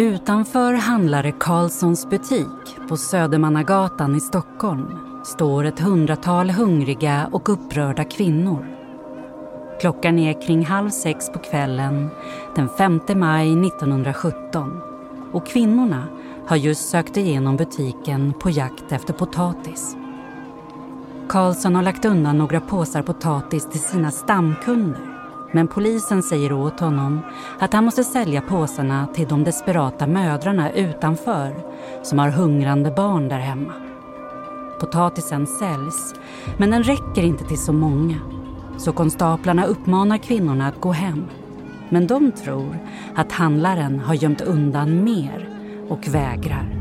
Utanför handlare Carlssons butik på Södermannagatan i Stockholm står ett hundratal hungriga och upprörda kvinnor. Klockan är kring halv sex på kvällen den 5 maj 1917 och kvinnorna har just sökt igenom butiken på jakt efter potatis. Karlsson har lagt undan några påsar potatis till sina stamkunder men polisen säger åt honom att han måste sälja påsarna till de desperata mödrarna utanför som har hungrande barn där hemma. Potatisen säljs, men den räcker inte till så många. Så konstaplarna uppmanar kvinnorna att gå hem. Men de tror att handlaren har gömt undan mer och vägrar.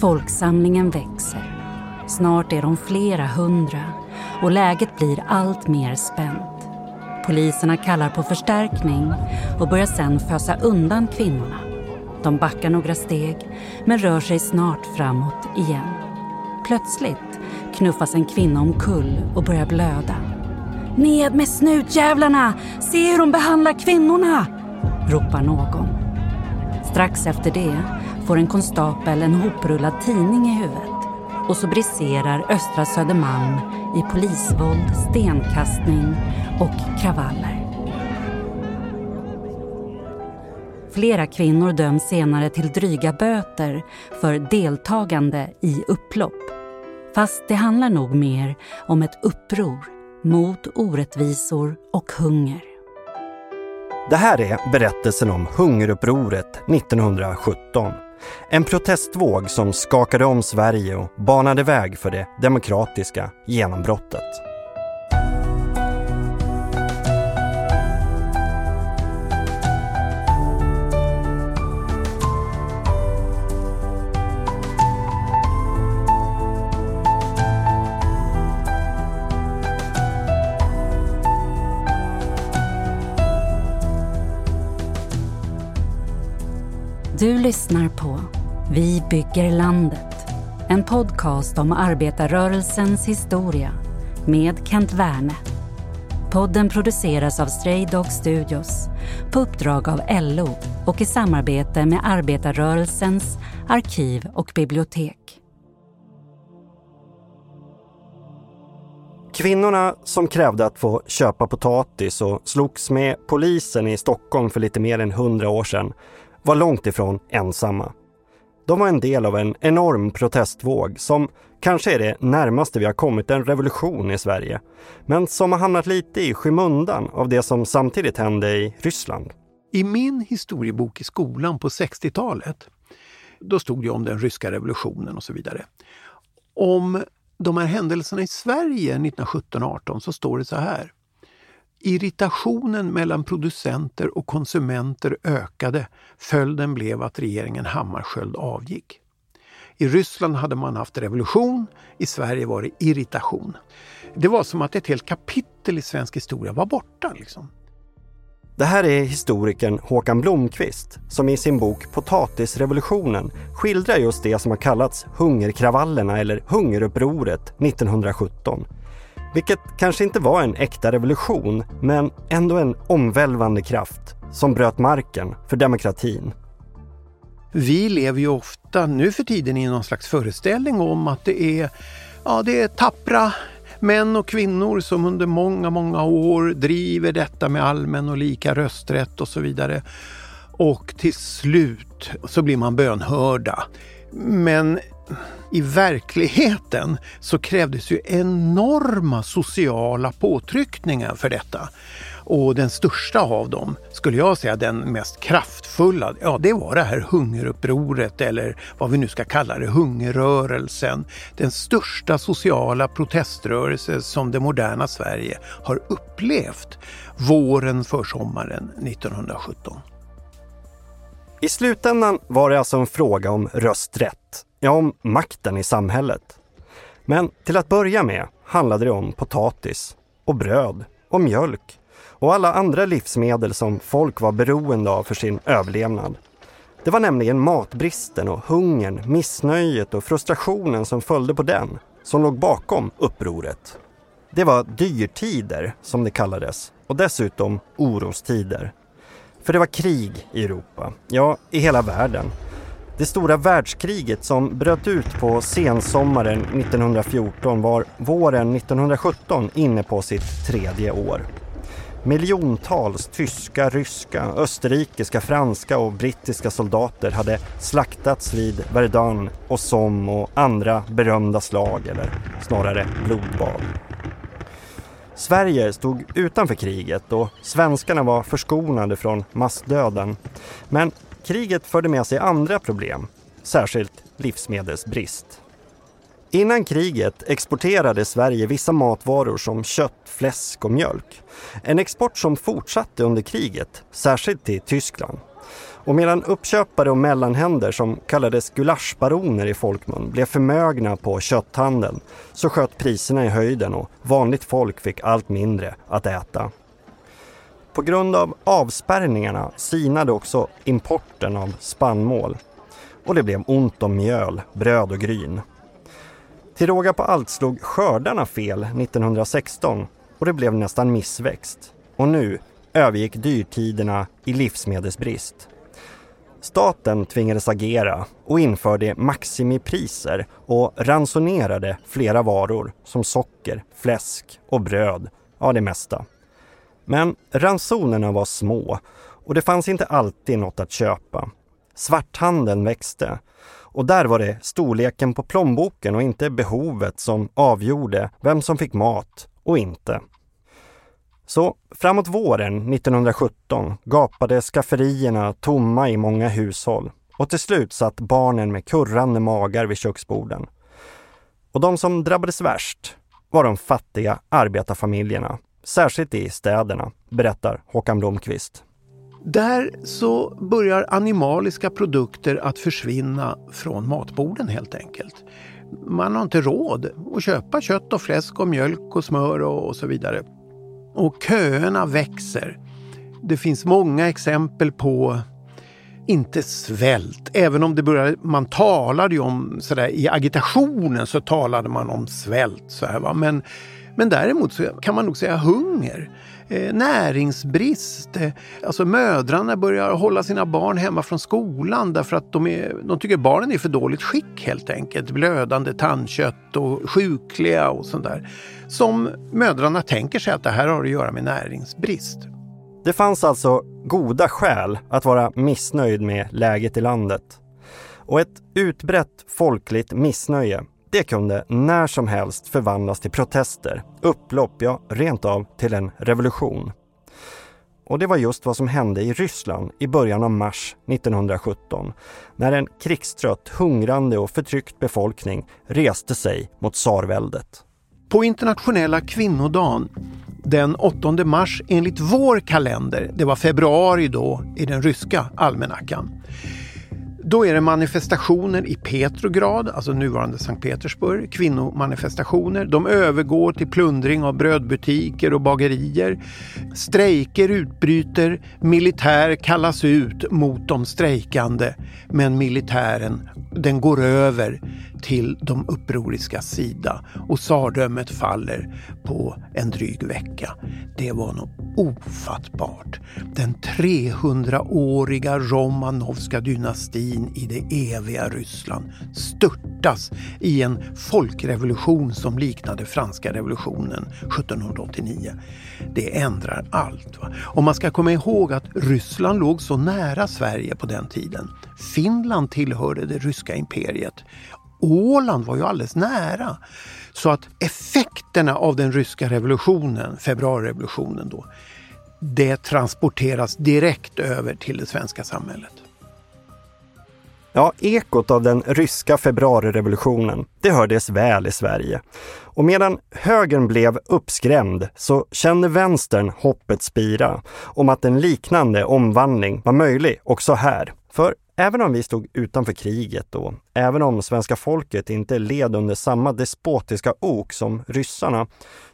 Folksamlingen växer. Snart är de flera hundra och läget blir allt mer spänt. Poliserna kallar på förstärkning och börjar sen fösa undan kvinnorna. De backar några steg men rör sig snart framåt igen. Plötsligt knuffas en kvinna omkull och börjar blöda. Ned med snutjävlarna! Se hur de behandlar kvinnorna! ropar någon. Strax efter det får en konstapel en hoprullad tidning i huvudet och så briserar östra Södermalm i polisvåld, stenkastning och kravaller. Flera kvinnor döms senare till dryga böter för deltagande i upplopp. Fast det handlar nog mer om ett uppror mot orättvisor och hunger. Det här är berättelsen om hungerupproret 1917 en protestvåg som skakade om Sverige och banade väg för det demokratiska genombrottet. Du lyssnar på Vi bygger landet. En podcast om arbetarrörelsens historia med Kent Werne. Podden produceras av Stray Dog Studios på uppdrag av LO och i samarbete med arbetarrörelsens arkiv och bibliotek. Kvinnorna som krävde att få köpa potatis och slogs med polisen i Stockholm för lite mer än hundra år sedan var långt ifrån ensamma. De var en del av en enorm protestvåg som kanske är det närmaste vi har kommit en revolution i Sverige, men som har hamnat lite i skymundan av det som samtidigt hände i Ryssland. I min historiebok i skolan på 60-talet, då stod det om den ryska revolutionen och så vidare. Om de här händelserna i Sverige 1917-18 så står det så här. Irritationen mellan producenter och konsumenter ökade. Följden blev att regeringen Hammarskjöld avgick. I Ryssland hade man haft revolution, i Sverige var det irritation. Det var som att ett helt kapitel i svensk historia var borta. Liksom. Det här är historikern Håkan Blomqvist som i sin bok Potatisrevolutionen skildrar just det som har kallats hungerkravallerna eller hungerupproret 1917 vilket kanske inte var en äkta revolution, men ändå en omvälvande kraft som bröt marken för demokratin. Vi lever ju ofta nu för tiden i någon slags föreställning om att det är, ja, det är tappra män och kvinnor som under många, många år driver detta med allmän och lika rösträtt och så vidare. Och till slut så blir man bönhörda. Men i verkligheten så krävdes ju enorma sociala påtryckningar för detta. Och den största av dem, skulle jag säga den mest kraftfulla, ja det var det här hungerupproret eller vad vi nu ska kalla det, hungerrörelsen. Den största sociala proteströrelse som det moderna Sverige har upplevt våren för sommaren 1917. I slutändan var det alltså en fråga om rösträtt ja, om makten i samhället. Men till att börja med handlade det om potatis och bröd och mjölk och alla andra livsmedel som folk var beroende av för sin överlevnad. Det var nämligen matbristen och hungern, missnöjet och frustrationen som följde på den som låg bakom upproret. Det var dyrtider, som det kallades, och dessutom orostider. För det var krig i Europa, ja i hela världen. Det stora världskriget som bröt ut på sensommaren 1914 var våren 1917 inne på sitt tredje år. Miljontals tyska, ryska, österrikiska, franska och brittiska soldater hade slaktats vid Verdun och Somme och andra berömda slag, eller snarare blodbad. Sverige stod utanför kriget och svenskarna var förskonade från massdöden. Men kriget förde med sig andra problem, särskilt livsmedelsbrist. Innan kriget exporterade Sverige vissa matvaror som kött, fläsk och mjölk. En export som fortsatte under kriget, särskilt till Tyskland. Och medan uppköpare och mellanhänder som kallades gulaschbaroner i folkmun blev förmögna på kötthandeln så sköt priserna i höjden och vanligt folk fick allt mindre att äta. På grund av avspärrningarna sinade också importen av spannmål och det blev ont om mjöl, bröd och gryn. Till råga på allt slog skördarna fel 1916 och det blev nästan missväxt. Och nu övergick dyrtiderna i livsmedelsbrist. Staten tvingades agera och införde maximipriser och ransonerade flera varor som socker, fläsk och bröd, ja det mesta. Men ransonerna var små och det fanns inte alltid något att köpa. Svarthandeln växte och där var det storleken på plånboken och inte behovet som avgjorde vem som fick mat och inte. Så framåt våren 1917 gapade skafferierna tomma i många hushåll och till slut satt barnen med kurrande magar vid köksborden. Och de som drabbades värst var de fattiga arbetarfamiljerna, särskilt i städerna, berättar Håkan Blomqvist. Där så börjar animaliska produkter att försvinna från matborden helt enkelt. Man har inte råd att köpa kött och fläsk och mjölk och smör och, så vidare. Och köerna växer. Det finns många exempel på inte svält, även om det började, man talade ju om sådär i agitationen så talade man om svält. Så här, va? Men, men däremot så kan man nog säga hunger eh, näringsbrist. Eh, alltså mödrarna börjar hålla sina barn hemma från skolan därför att de, är, de tycker barnen är i för dåligt skick helt enkelt. Blödande tandkött och sjukliga och sånt där. Som mödrarna tänker sig att det här har att göra med näringsbrist. Det fanns alltså goda skäl att vara missnöjd med läget i landet. Och ett utbrett folkligt missnöje det kunde när som helst förvandlas till protester, upplopp, ja rent av till en revolution. Och det var just vad som hände i Ryssland i början av mars 1917 när en krigstrött, hungrande och förtryckt befolkning reste sig mot tsarväldet. På internationella kvinnodagen den 8 mars enligt vår kalender, det var februari då i den ryska almanackan, då är det manifestationer i Petrograd, alltså nuvarande Sankt Petersburg, kvinnomanifestationer. De övergår till plundring av brödbutiker och bagerier. Strejker utbryter, militär kallas ut mot de strejkande, men militären den går över till de upproriska sida och tsardömet faller på en dryg vecka. Det var något ofattbart. Den 300-åriga Romanovska dynastin i det eviga Ryssland störtas i en folkrevolution som liknade franska revolutionen 1789. Det ändrar allt. Va? Och man ska komma ihåg att Ryssland låg så nära Sverige på den tiden. Finland tillhörde det ryska imperiet Åland var ju alldeles nära. Så att effekterna av den ryska revolutionen, februarirevolutionen då, det transporteras direkt över till det svenska samhället. Ja, ekot av den ryska februarirevolutionen, det hördes väl i Sverige. Och medan högern blev uppskrämd så kände vänstern hoppet spira om att en liknande omvandling var möjlig också här. För Även om vi stod utanför kriget och även om svenska folket inte led under samma despotiska ok som ryssarna,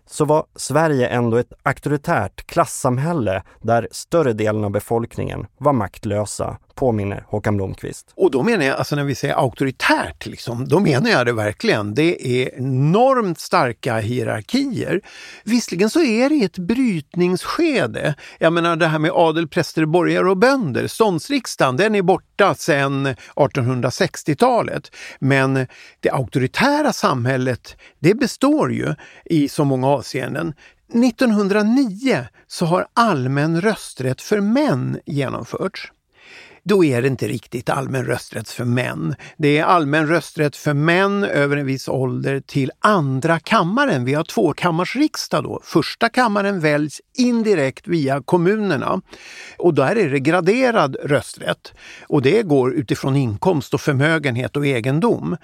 så var Sverige ändå ett auktoritärt klassamhälle där större delen av befolkningen var maktlösa, påminner Håkan Blomqvist. Och då menar jag, alltså när vi säger auktoritärt, liksom, då menar jag det verkligen. Det är enormt starka hierarkier. Visserligen så är det ett brytningsskede. Jag menar det här med adel, präster, borgare och bönder. Ståndsriksdagen, den är borta sedan 1860-talet. Men det auktoritära samhället, det består ju i så många avseenden. 1909 så har allmän rösträtt för män genomförts då är det inte riktigt allmän rösträtt för män. Det är allmän rösträtt för män över en viss ålder till andra kammaren. Vi har tvåkammarsriksdag då. Första kammaren väljs indirekt via kommunerna och där är det graderad rösträtt. Och det går utifrån inkomst och förmögenhet och egendom.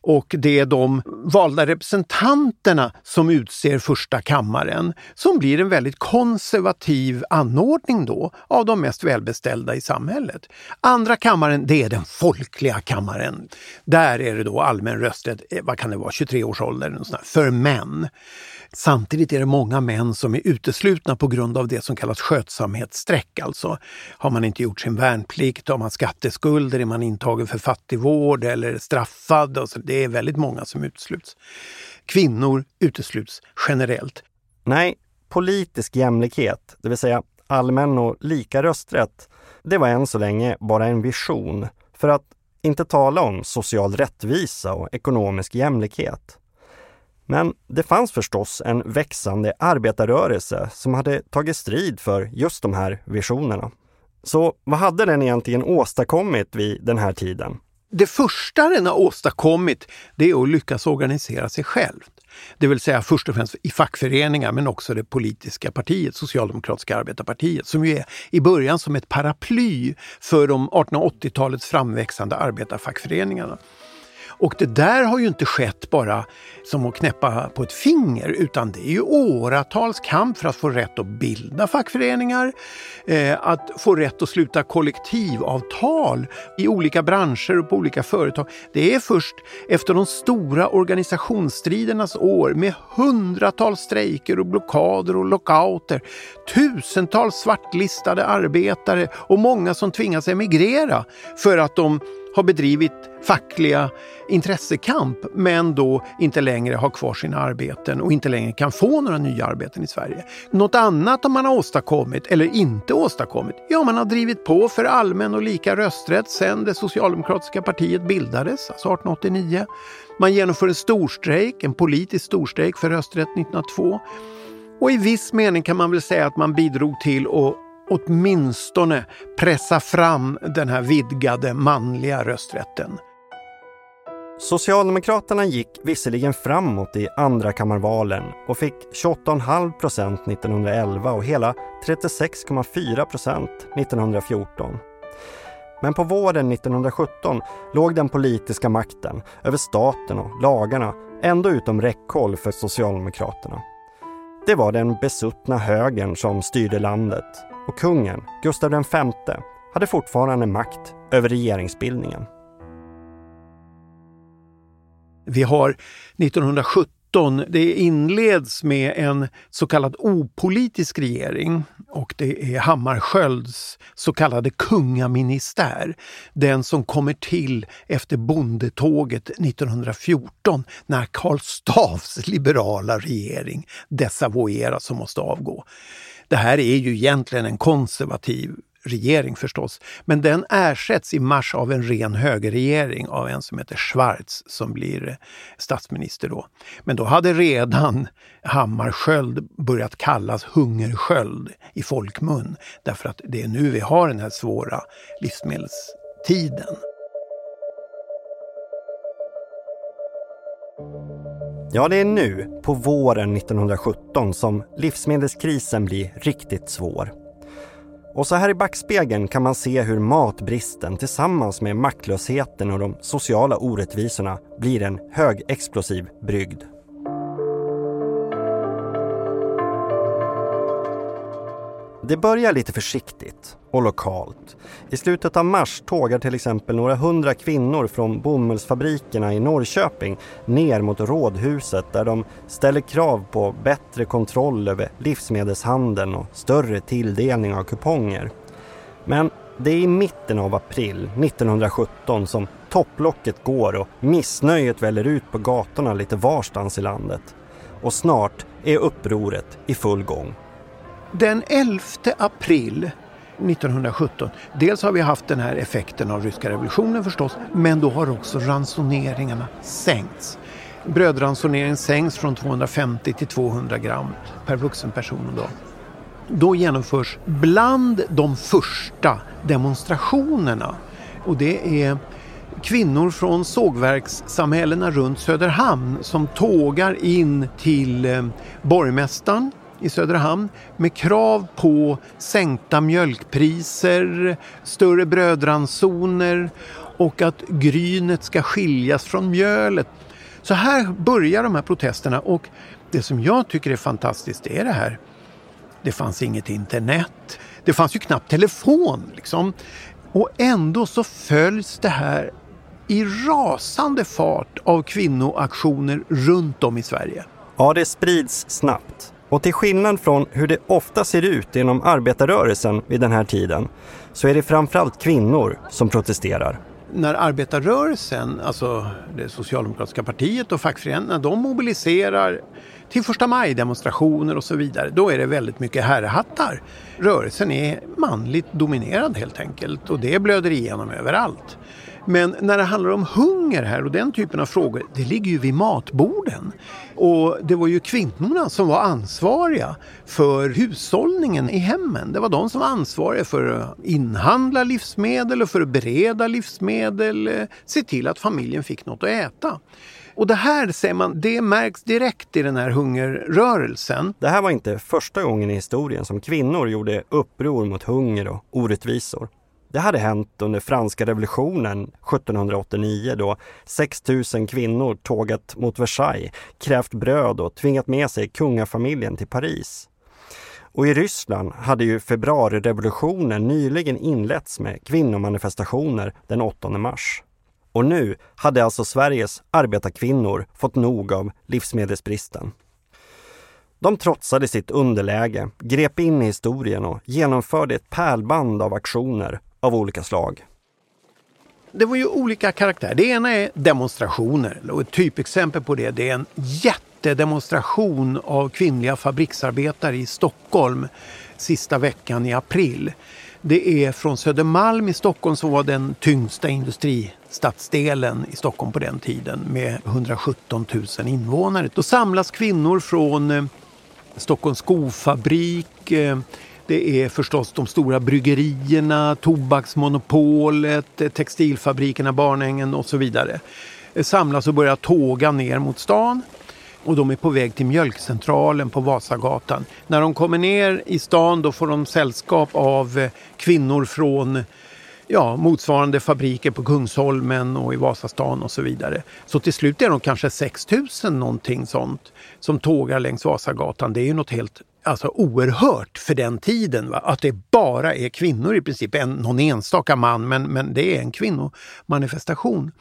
Och det är de valda representanterna som utser första kammaren som blir en väldigt konservativ anordning då av de mest välbeställda i samhället. Andra kammaren, det är den folkliga kammaren. Där är det då allmän rösträtt, eh, vad kan det vara, 23 års ålder för män. Samtidigt är det många män som är uteslutna på grund av det som kallas skötsamhetsstreck. Alltså har man inte gjort sin värnplikt, har man skatteskulder, är man intagen för fattigvård eller straffad. Alltså det är väldigt många som utesluts. Kvinnor utesluts generellt. Nej, politisk jämlikhet, det vill säga allmän och lika rösträtt, det var än så länge bara en vision, för att inte tala om social rättvisa och ekonomisk jämlikhet. Men det fanns förstås en växande arbetarrörelse som hade tagit strid för just de här visionerna. Så vad hade den egentligen åstadkommit vid den här tiden? Det första den har åstadkommit, det är att lyckas organisera sig själv. Det vill säga först och främst i fackföreningar men också det politiska partiet, Socialdemokratiska arbetarpartiet, som ju är i början som ett paraply för de 1880-talets framväxande arbetarfackföreningarna. Och det där har ju inte skett bara som att knäppa på ett finger utan det är ju åratals kamp för att få rätt att bilda fackföreningar, eh, att få rätt att sluta kollektivavtal i olika branscher och på olika företag. Det är först efter de stora organisationsstridernas år med hundratals strejker och blockader och lockouter, tusentals svartlistade arbetare och många som tvingas emigrera för att de har bedrivit fackliga intressekamp men då inte längre har kvar sina arbeten och inte längre kan få några nya arbeten i Sverige. Något annat om man har åstadkommit eller inte åstadkommit? Ja, man har drivit på för allmän och lika rösträtt sedan det socialdemokratiska partiet bildades, alltså 1889. Man genomför en storstrejk, en politisk storstrejk för rösträtt 1902. Och i viss mening kan man väl säga att man bidrog till att åtminstone pressa fram den här vidgade manliga rösträtten. Socialdemokraterna gick visserligen framåt i andrakammarvalen och fick 28,5 procent 1911 och hela 36,4 procent 1914. Men på våren 1917 låg den politiska makten över staten och lagarna ändå utom räckhåll för Socialdemokraterna. Det var den besuttna högern som styrde landet och kungen, Gustav V, hade fortfarande makt över regeringsbildningen. Vi har 1917 det inleds med en så kallad opolitisk regering och det är Hammarskjölds så kallade kungaministär. Den som kommer till efter bondetåget 1914 när Karl Staffs liberala regering desavoueras och måste avgå. Det här är ju egentligen en konservativ regering förstås, men den ersätts i mars av en ren högerregering av en som heter Schwarz som blir statsminister då. Men då hade redan Hammarskjöld börjat kallas hungersköld i folkmun därför att det är nu vi har den här svåra livsmedelstiden. Ja, det är nu, på våren 1917, som livsmedelskrisen blir riktigt svår. Och så här i backspegeln kan man se hur matbristen tillsammans med maktlösheten och de sociala orättvisorna blir en högexplosiv brygd. Det börjar lite försiktigt och lokalt. I slutet av mars tågar till exempel några hundra kvinnor från bomullsfabrikerna i Norrköping ner mot Rådhuset där de ställer krav på bättre kontroll över livsmedelshandeln och större tilldelning av kuponger. Men det är i mitten av april 1917 som topplocket går och missnöjet väller ut på gatorna lite varstans i landet. Och snart är upproret i full gång. Den 11 april 1917. Dels har vi haft den här effekten av ryska revolutionen förstås, men då har också ransoneringarna sänkts. Brödransoneringen sänks från 250 till 200 gram per vuxen person och dag. Då genomförs bland de första demonstrationerna och det är kvinnor från sågverkssamhällena runt Söderhamn som tågar in till eh, borgmästaren i Söderhamn med krav på sänkta mjölkpriser, större brödransoner och att grynet ska skiljas från mjölet. Så här börjar de här protesterna och det som jag tycker är fantastiskt är det här. Det fanns inget internet. Det fanns ju knappt telefon liksom. Och ändå så följs det här i rasande fart av kvinnoaktioner runt om i Sverige. Ja, det sprids snabbt. Och till skillnad från hur det ofta ser ut inom arbetarrörelsen vid den här tiden så är det framförallt kvinnor som protesterar. När arbetarrörelsen, alltså det socialdemokratiska partiet och fackföreningarna, de mobiliserar till första maj-demonstrationer och så vidare, då är det väldigt mycket herrhattar. Rörelsen är manligt dominerad helt enkelt och det blöder igenom överallt. Men när det handlar om hunger här och den typen av frågor, det ligger ju vid matborden. Och det var ju kvinnorna som var ansvariga för hushållningen i hemmen. Det var de som var ansvariga för att inhandla livsmedel och för att bereda livsmedel, eh, se till att familjen fick något att äta. Och det här ser man, det märks direkt i den här hungerrörelsen. Det här var inte första gången i historien som kvinnor gjorde uppror mot hunger och orättvisor. Det hade hänt under franska revolutionen 1789 då 6 000 kvinnor tågat mot Versailles, krävt bröd och tvingat med sig kungafamiljen till Paris. Och i Ryssland hade ju februarirevolutionen nyligen inletts med kvinnomanifestationer den 8 mars. Och nu hade alltså Sveriges arbetarkvinnor fått nog av livsmedelsbristen. De trotsade sitt underläge, grep in i historien och genomförde ett pärlband av aktioner av olika slag. Det var ju olika karaktär. Det ena är demonstrationer. Och ett typexempel på det, det är en jättedemonstration av kvinnliga fabriksarbetare i Stockholm sista veckan i april. Det är från Södermalm i Stockholm som var den tyngsta industristadsdelen i Stockholm på den tiden med 117 000 invånare. Då samlas kvinnor från eh, Stockholms skofabrik, eh, det är förstås de stora bryggerierna, tobaksmonopolet, eh, textilfabrikerna, Barnängen och så vidare. Eh, samlas och börjar tåga ner mot stan och de är på väg till mjölkcentralen på Vasagatan. När de kommer ner i stan då får de sällskap av eh, kvinnor från ja, motsvarande fabriker på Kungsholmen och i Vasastan och så vidare. Så till slut är de kanske 6000 någonting sånt som tågar längs Vasagatan. Det är ju något helt alltså oerhört för den tiden. Va? Att det bara är kvinnor i princip, en, någon enstaka man, men, men det är en kvinnomanifestation.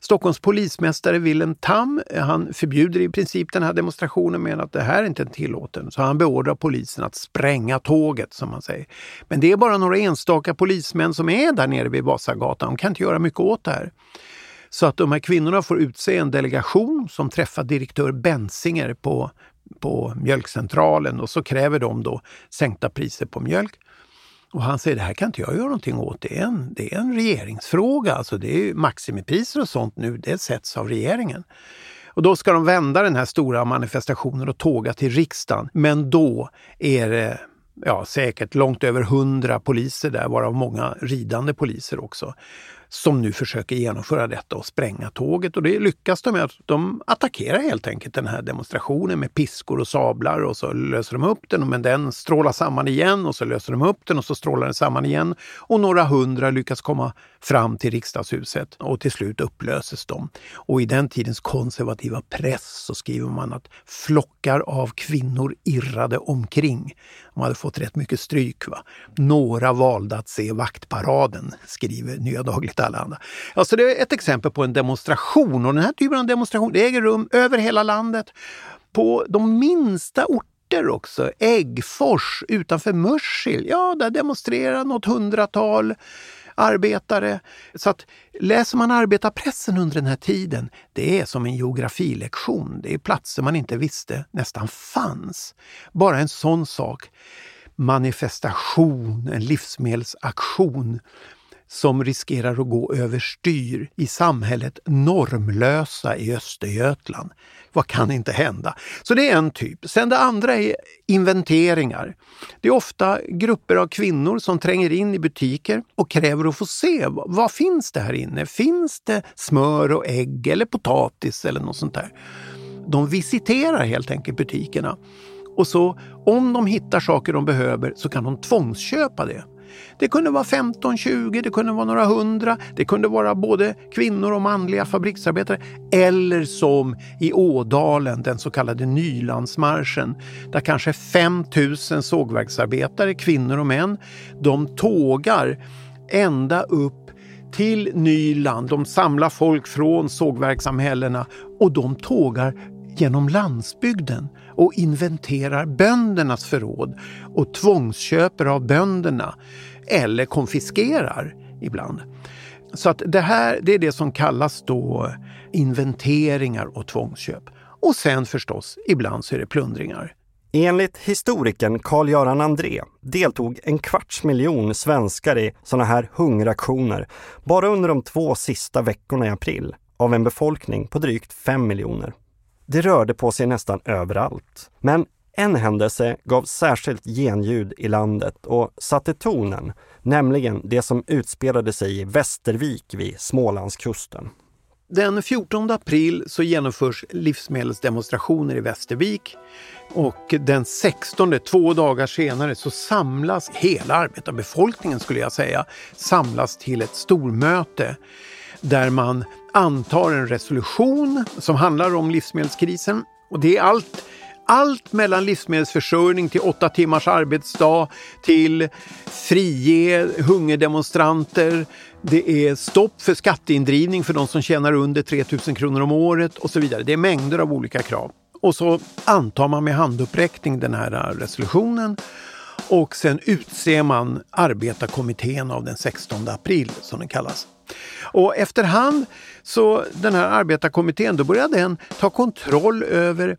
Stockholms polismästare Willem Tam, han förbjuder i princip den här demonstrationen med att det här är inte tillåten. Så han beordrar polisen att spränga tåget som man säger. Men det är bara några enstaka polismän som är där nere vid Vasagatan. De kan inte göra mycket åt det här. Så att de här kvinnorna får utse en delegation som träffar direktör Bensinger på på mjölkcentralen och så kräver de då sänkta priser på mjölk. Och han säger det här kan inte jag göra någonting åt, det är en, det är en regeringsfråga. Alltså det är maximipriser och sånt nu, det sätts av regeringen. Och då ska de vända den här stora manifestationen och tåga till riksdagen. Men då är det ja, säkert långt över hundra poliser där, varav många ridande poliser också som nu försöker genomföra detta och spränga tåget. Och det lyckas de med att de attackerar helt enkelt den här demonstrationen med piskor och sablar och så löser de upp den. Men den strålar samman igen och så löser de upp den och så strålar den samman igen. Och några hundra lyckas komma fram till riksdagshuset och till slut upplöses de. Och i den tidens konservativa press så skriver man att flockar av kvinnor irrade omkring. De hade fått rätt mycket stryk. Va? Några valde att se vaktparaden, skriver Nya Dagligt Allehanda. Alltså det är ett exempel på en demonstration och den här typen av demonstration äger rum över hela landet. På de minsta orter också. Äggfors utanför Mörsil, ja där demonstrerar något hundratal arbetare. Så att läser man arbetarpressen under den här tiden, det är som en geografilektion. Det är platser man inte visste nästan fanns. Bara en sån sak. Manifestation, en livsmedelsaktion som riskerar att gå överstyr i samhället Normlösa i Östergötland. Vad kan inte hända? Så det är en typ. Sen det andra är inventeringar. Det är ofta grupper av kvinnor som tränger in i butiker och kräver att få se vad finns det här inne? Finns det smör och ägg eller potatis eller något sånt där? De visiterar helt enkelt butikerna. Och så om de hittar saker de behöver så kan de tvångsköpa det. Det kunde vara 15, 20, det kunde vara några hundra. Det kunde vara både kvinnor och manliga fabriksarbetare. Eller som i Ådalen, den så kallade Nylandsmarschen, där kanske 5 000 sågverksarbetare, kvinnor och män, de tågar ända upp till Nyland. De samlar folk från sågverkssamhällena och de tågar genom landsbygden och inventerar böndernas förråd och tvångsköper av bönderna eller konfiskerar ibland. Så att det här det är det som kallas då inventeringar och tvångsköp. Och sen förstås, ibland så är det plundringar. Enligt historikern Carl-Göran André deltog en kvarts miljon svenskar i sådana här hungeraktioner bara under de två sista veckorna i april av en befolkning på drygt fem miljoner. Det rörde på sig nästan överallt. Men en händelse gav särskilt genljud i landet och satte tonen, nämligen det som utspelade sig i Västervik vid Smålandskusten. Den 14 april så genomförs livsmedelsdemonstrationer i Västervik och den 16, två dagar senare, så samlas hela arbetarbefolkningen skulle jag säga, samlas till ett stormöte där man antar en resolution som handlar om livsmedelskrisen. Och det är allt allt mellan livsmedelsförsörjning till åtta timmars arbetsdag till frige hungerdemonstranter. Det är stopp för skatteindrivning för de som tjänar under 3 000 kronor om året och så vidare. Det är mängder av olika krav. Och så antar man med handuppräckning den här resolutionen och sen utser man arbetarkommittén av den 16 april som den kallas. Och efterhand så den här arbetarkommittén, då började den ta kontroll över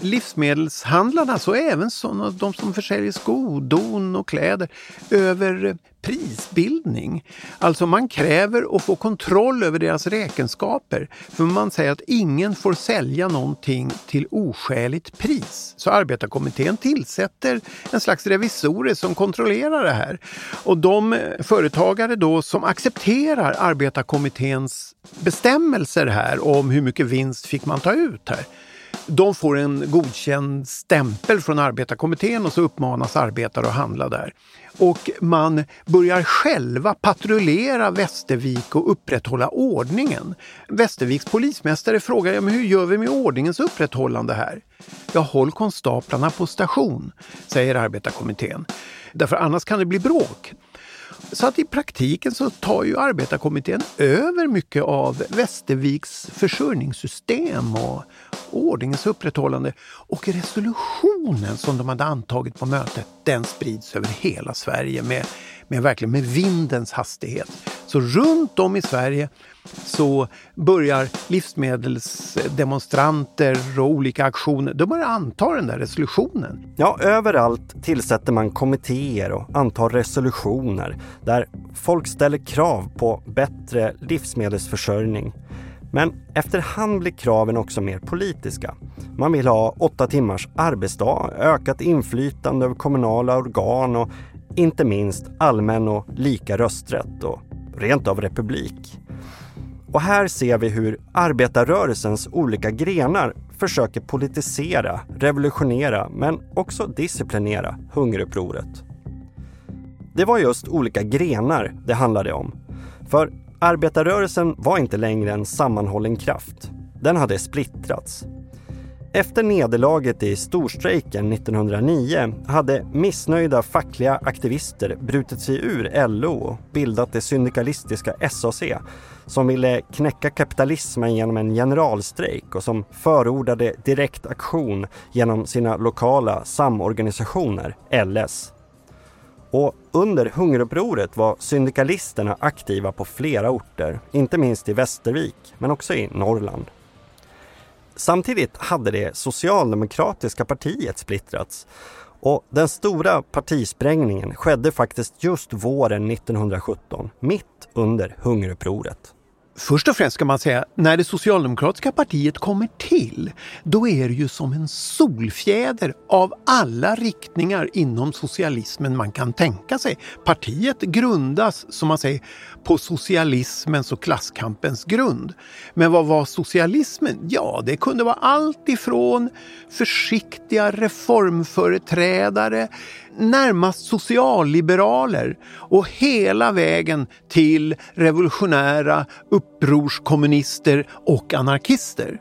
livsmedelshandlarna, så även sådana, de som försäljer skodon och kläder, över eh, prisbildning. Alltså man kräver att få kontroll över deras räkenskaper. För man säger att ingen får sälja någonting till oskäligt pris. Så arbetarkommittén tillsätter en slags revisorer som kontrollerar det här. Och de eh, företagare då som accepterar arbetarkommitténs bestämmelser här om hur mycket vinst fick man ta ut här de får en godkänd stämpel från arbetarkommittén och så uppmanas arbetare att handla där. Och man börjar själva patrullera Västervik och upprätthålla ordningen. Västerviks polismästare frågar ja, men hur gör vi med ordningens upprätthållande här? Ja, håll konstaplarna på station, säger arbetarkommittén. Därför annars kan det bli bråk. Så att i praktiken så tar ju arbetarkommittén över mycket av Västerviks försörjningssystem och ordningens upprätthållande. Och resolutionen som de hade antagit på mötet, den sprids över hela Sverige med, med, verkligen med vindens hastighet. Så runt om i Sverige så börjar livsmedelsdemonstranter och olika aktioner, de börjar anta den där resolutionen. Ja, överallt tillsätter man kommittéer och antar resolutioner där folk ställer krav på bättre livsmedelsförsörjning. Men efterhand blir kraven också mer politiska. Man vill ha åtta timmars arbetsdag, ökat inflytande över kommunala organ och inte minst allmän och lika rösträtt och rent av republik. Och här ser vi hur arbetarrörelsens olika grenar försöker politisera, revolutionera men också disciplinera hungerupproret. Det var just olika grenar det handlade om. För arbetarrörelsen var inte längre en sammanhållen kraft. Den hade splittrats. Efter nederlaget i storstrejken 1909 hade missnöjda fackliga aktivister brutit sig ur LO och bildat det syndikalistiska SAC som ville knäcka kapitalismen genom en generalstrejk och som förordade direkt aktion genom sina lokala samorganisationer, LS. Och under hungerupproret var syndikalisterna aktiva på flera orter, inte minst i Västervik, men också i Norrland. Samtidigt hade det socialdemokratiska partiet splittrats och den stora partisprängningen skedde faktiskt just våren 1917, mitt under hungerupproret. Först och främst ska man säga, när det socialdemokratiska partiet kommer till, då är det ju som en solfjäder av alla riktningar inom socialismen man kan tänka sig. Partiet grundas, som man säger, på socialismens och klasskampens grund. Men vad var socialismen? Ja, det kunde vara allt ifrån försiktiga reformföreträdare, närmast socialliberaler och hela vägen till revolutionära upprorskommunister och anarkister.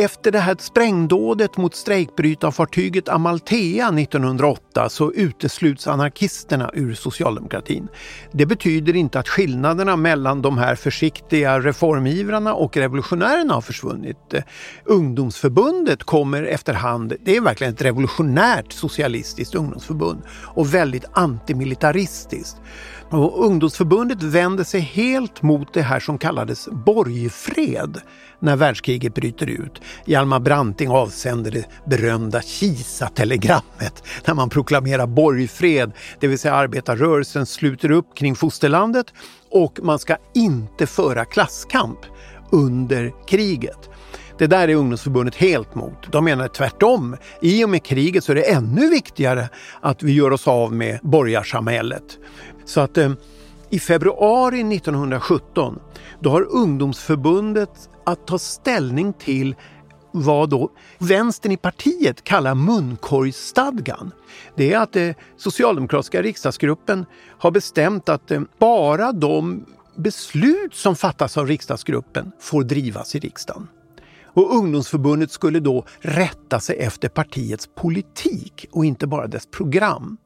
Efter det här sprängdådet mot strejkbrytarfartyget Amalthea 1908 så utesluts anarkisterna ur socialdemokratin. Det betyder inte att skillnaderna mellan de här försiktiga reformivrarna och revolutionärerna har försvunnit. Ungdomsförbundet kommer efterhand, det är verkligen ett revolutionärt socialistiskt ungdomsförbund och väldigt antimilitaristiskt. Och ungdomsförbundet vänder sig helt mot det här som kallades borgfred när världskriget bryter ut. Hjalmar Branting avsänder det berömda Kisa-telegrammet när man proklamerar borgfred, det vill säga arbetarrörelsen sluter upp kring fosterlandet och man ska inte föra klasskamp under kriget. Det där är ungdomsförbundet helt mot. De menar tvärtom. I och med kriget så är det ännu viktigare att vi gör oss av med borgarsamhället. Så att eh, i februari 1917 då har ungdomsförbundet att ta ställning till vad då vänstern i partiet kallar munkorgsstadgan. Det är att eh, socialdemokratiska riksdagsgruppen har bestämt att eh, bara de beslut som fattas av riksdagsgruppen får drivas i riksdagen. Och ungdomsförbundet skulle då rätta sig efter partiets politik och inte bara dess program.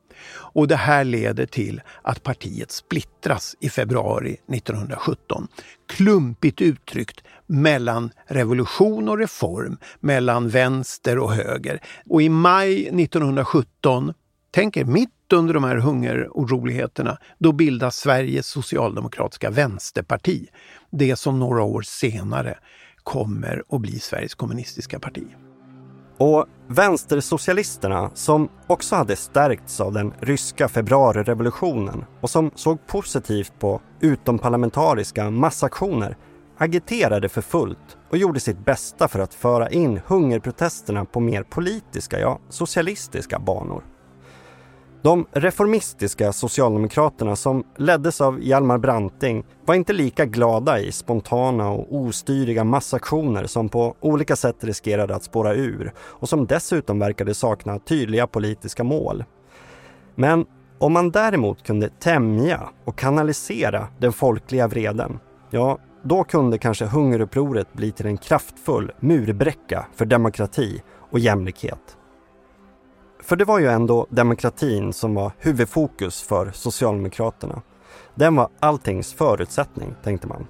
Och det här leder till att partiet splittras i februari 1917. Klumpigt uttryckt mellan revolution och reform, mellan vänster och höger. Och i maj 1917, tänk er mitt under de här hungeroroligheterna, då bildas Sveriges socialdemokratiska vänsterparti. Det som några år senare kommer att bli Sveriges kommunistiska parti. Och vänstersocialisterna, som också hade stärkts av den ryska februarirevolutionen och som såg positivt på utomparlamentariska massaktioner, agiterade för fullt och gjorde sitt bästa för att föra in hungerprotesterna på mer politiska, ja socialistiska banor. De reformistiska socialdemokraterna som leddes av Hjalmar Branting var inte lika glada i spontana och ostyriga massaktioner som på olika sätt riskerade att spåra ur och som dessutom verkade sakna tydliga politiska mål. Men om man däremot kunde tämja och kanalisera den folkliga vreden, ja, då kunde kanske hungerupproret bli till en kraftfull murbräcka för demokrati och jämlikhet. För det var ju ändå demokratin som var huvudfokus för Socialdemokraterna. Den var alltings förutsättning, tänkte man.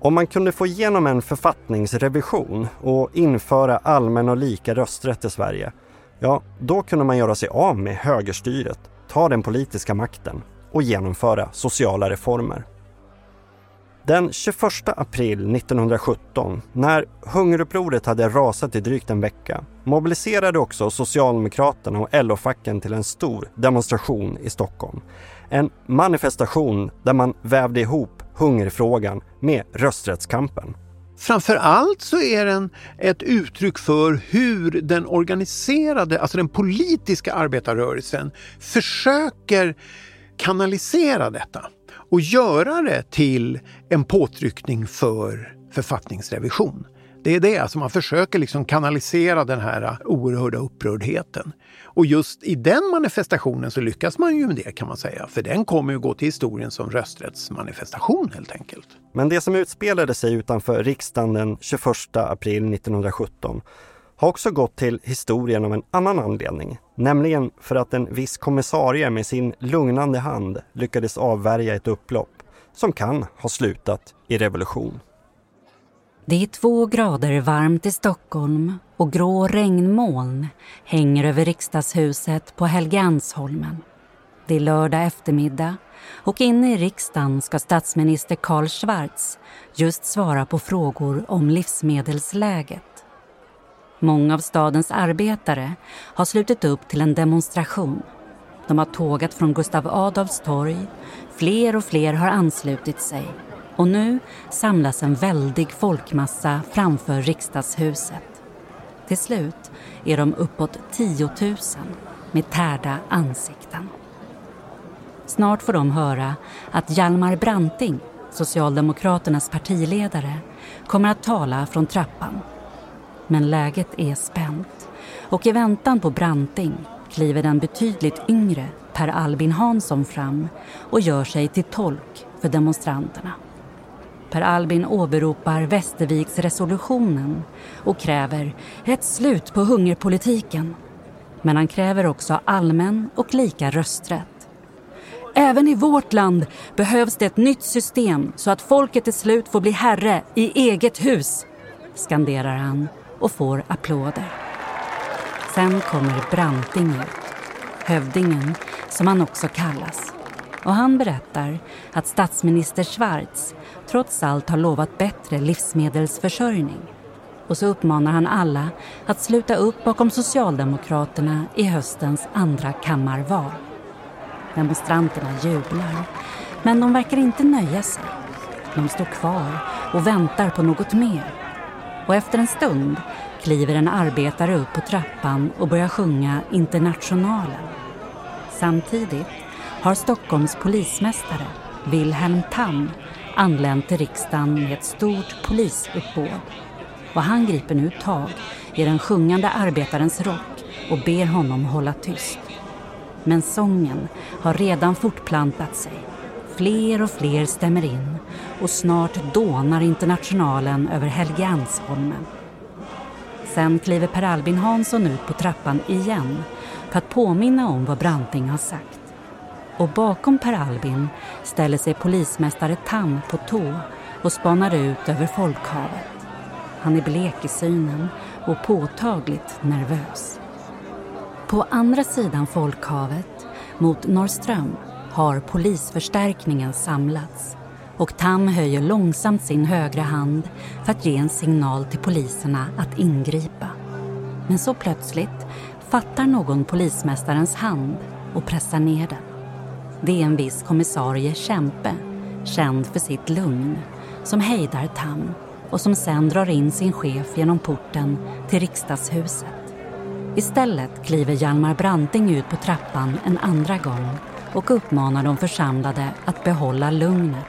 Om man kunde få igenom en författningsrevision och införa allmän och lika rösträtt i Sverige, ja, då kunde man göra sig av med högerstyret, ta den politiska makten och genomföra sociala reformer. Den 21 april 1917, när hungerupproret hade rasat i drygt en vecka, mobiliserade också Socialdemokraterna och LO-facken till en stor demonstration i Stockholm. En manifestation där man vävde ihop hungerfrågan med rösträttskampen. Framför allt så är den ett uttryck för hur den organiserade, alltså den politiska arbetarrörelsen försöker kanalisera detta och göra det till en påtryckning för författningsrevision. Det är det, alltså man försöker liksom kanalisera den här oerhörda upprördheten. Och just i den manifestationen så lyckas man ju med det kan man säga. För den kommer ju gå till historien som rösträttsmanifestation helt enkelt. Men det som utspelade sig utanför riksdagen den 21 april 1917 har också gått till historien av en annan anledning. Nämligen för att en viss kommissarie med sin lugnande hand lyckades avvärja ett upplopp som kan ha slutat i revolution. Det är två grader varmt i Stockholm och grå regnmoln hänger över riksdagshuset på Helgeandsholmen. Det är lördag eftermiddag och inne i riksdagen ska statsminister Karl Schwarz just svara på frågor om livsmedelsläget. Många av stadens arbetare har slutit upp till en demonstration. De har tågat från Gustav Adolfs torg. Fler och fler har anslutit sig och nu samlas en väldig folkmassa framför riksdagshuset. Till slut är de uppåt 10 000 med tärda ansikten. Snart får de höra att Hjalmar Branting, Socialdemokraternas partiledare, kommer att tala från trappan. Men läget är spänt och i väntan på Branting kliver den betydligt yngre Per Albin Hansson fram och gör sig till tolk för demonstranterna. Per Albin åberopar Västerviksresolutionen och kräver ett slut på hungerpolitiken. Men han kräver också allmän och lika rösträtt. Även i vårt land behövs det ett nytt system så att folket till slut får bli herre i eget hus, skanderar han och får applåder. Sen kommer Branting ut, hövdingen som han också kallas. Och han berättar att statsminister Schwarz trots allt har lovat bättre livsmedelsförsörjning. Och så uppmanar han alla att sluta upp bakom Socialdemokraterna i höstens andra kammarval. Demonstranterna jublar, men de verkar inte nöja sig. De står kvar och väntar på något mer. Och efter en stund kliver en arbetare upp på trappan och börjar sjunga Internationalen. Samtidigt har Stockholms polismästare, Wilhelm Tam, anlänt till riksdagen med ett stort polisuppbåd. Och han griper nu tag i den sjungande arbetarens rock och ber honom hålla tyst. Men sången har redan fortplantat sig. Fler och fler stämmer in och snart dånar internationalen över Helgeandsholmen. Sen kliver Per Albin Hansson ut på trappan igen för att påminna om vad Branting har sagt och bakom Per Albin ställer sig polismästare Tam på tå och spanar ut över folkhavet. Han är blek i synen och påtagligt nervös. På andra sidan folkhavet, mot Norrström, har polisförstärkningen samlats och Tam höjer långsamt sin högra hand för att ge en signal till poliserna att ingripa. Men så plötsligt fattar någon polismästarens hand och pressar ner den. Det är en viss kommissarie Kämpe, känd för sitt lugn, som hejdar Tam och som sen drar in sin chef genom porten till riksdagshuset. Istället kliver Hjalmar Branting ut på trappan en andra gång och uppmanar de församlade att behålla lugnet,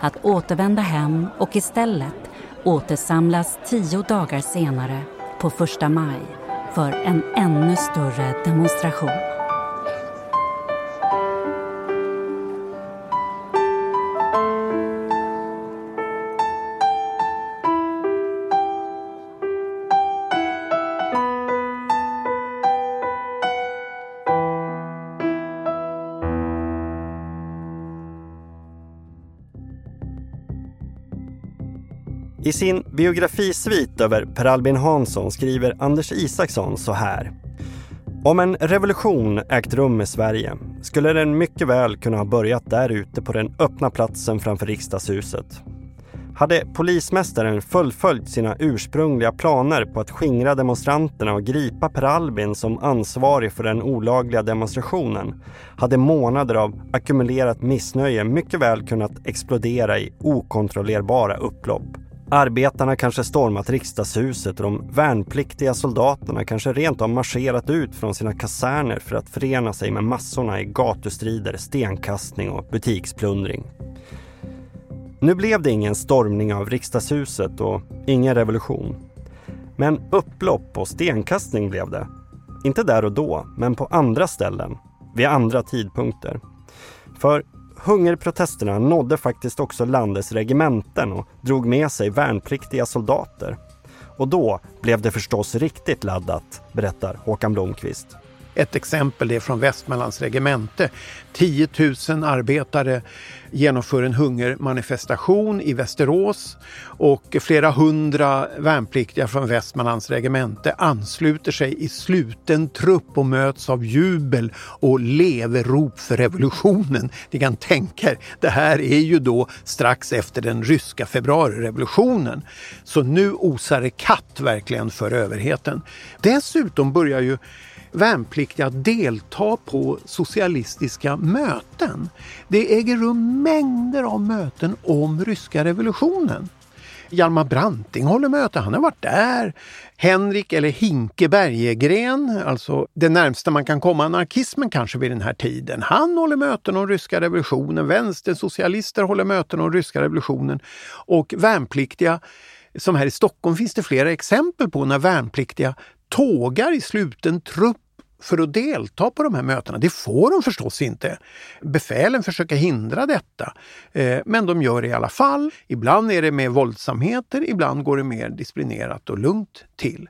att återvända hem och istället återsamlas tio dagar senare, på första maj, för en ännu större demonstration. I sin biografisvit över Per Albin Hansson skriver Anders Isaksson så här. Om en revolution ägt rum i Sverige skulle den mycket väl kunna ha börjat där ute på den öppna platsen framför riksdagshuset. Hade polismästaren fullföljt sina ursprungliga planer på att skingra demonstranterna och gripa Per Albin som ansvarig för den olagliga demonstrationen hade månader av ackumulerat missnöje mycket väl kunnat explodera i okontrollerbara upplopp Arbetarna kanske stormat riksdagshuset och de värnpliktiga soldaterna kanske rent av marscherat ut från sina kaserner för att förena sig med massorna i gatustrider, stenkastning och butiksplundring. Nu blev det ingen stormning av riksdagshuset och ingen revolution. Men upplopp och stenkastning blev det. Inte där och då, men på andra ställen, vid andra tidpunkter. För hungerprotesterna nådde faktiskt också landets regementen och drog med sig värnpliktiga soldater. Och då blev det förstås riktigt laddat, berättar Håkan Blomqvist. Ett exempel är från Västmanlands regemente. 10 000 arbetare genomför en hungermanifestation i Västerås och flera hundra värnpliktiga från Västmanlands regemente ansluter sig i sluten trupp och möts av jubel och leverop för revolutionen. Ni kan tänka er, det här är ju då strax efter den ryska februarirevolutionen. Så nu osar det katt verkligen för överheten. Dessutom börjar ju värnpliktiga att delta på socialistiska möten. Det äger rum mängder av möten om ryska revolutionen. Hjalmar Branting håller möte, han har varit där. Henrik eller Hinke Bergegren, alltså det närmsta man kan komma anarkismen kanske vid den här tiden. Han håller möten om ryska revolutionen, vänstersocialister håller möten om ryska revolutionen och värnpliktiga som här i Stockholm finns det flera exempel på när värnpliktiga tågar i sluten trupp för att delta på de här mötena. Det får de förstås inte. Befälen försöker hindra detta, eh, men de gör det i alla fall. Ibland är det med våldsamheter, ibland går det mer disciplinerat och lugnt till.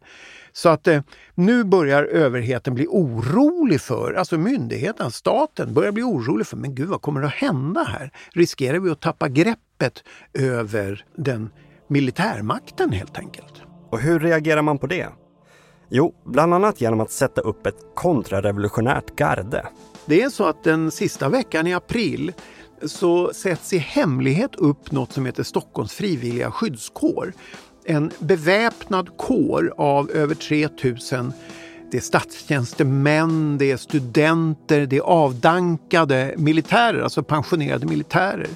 Så att eh, nu börjar överheten bli orolig för, alltså myndigheten, staten börjar bli orolig för, men gud vad kommer att hända här? Riskerar vi att tappa greppet över den militärmakten helt enkelt? Och hur reagerar man på det? Jo, bland annat genom att sätta upp ett kontrarevolutionärt garde. Det är så att den sista veckan i april så sätts i hemlighet upp något som heter Stockholms frivilliga skyddskår. En beväpnad kår av över 3000 det är statstjänstemän, det är studenter, det är avdankade militärer, alltså pensionerade militärer.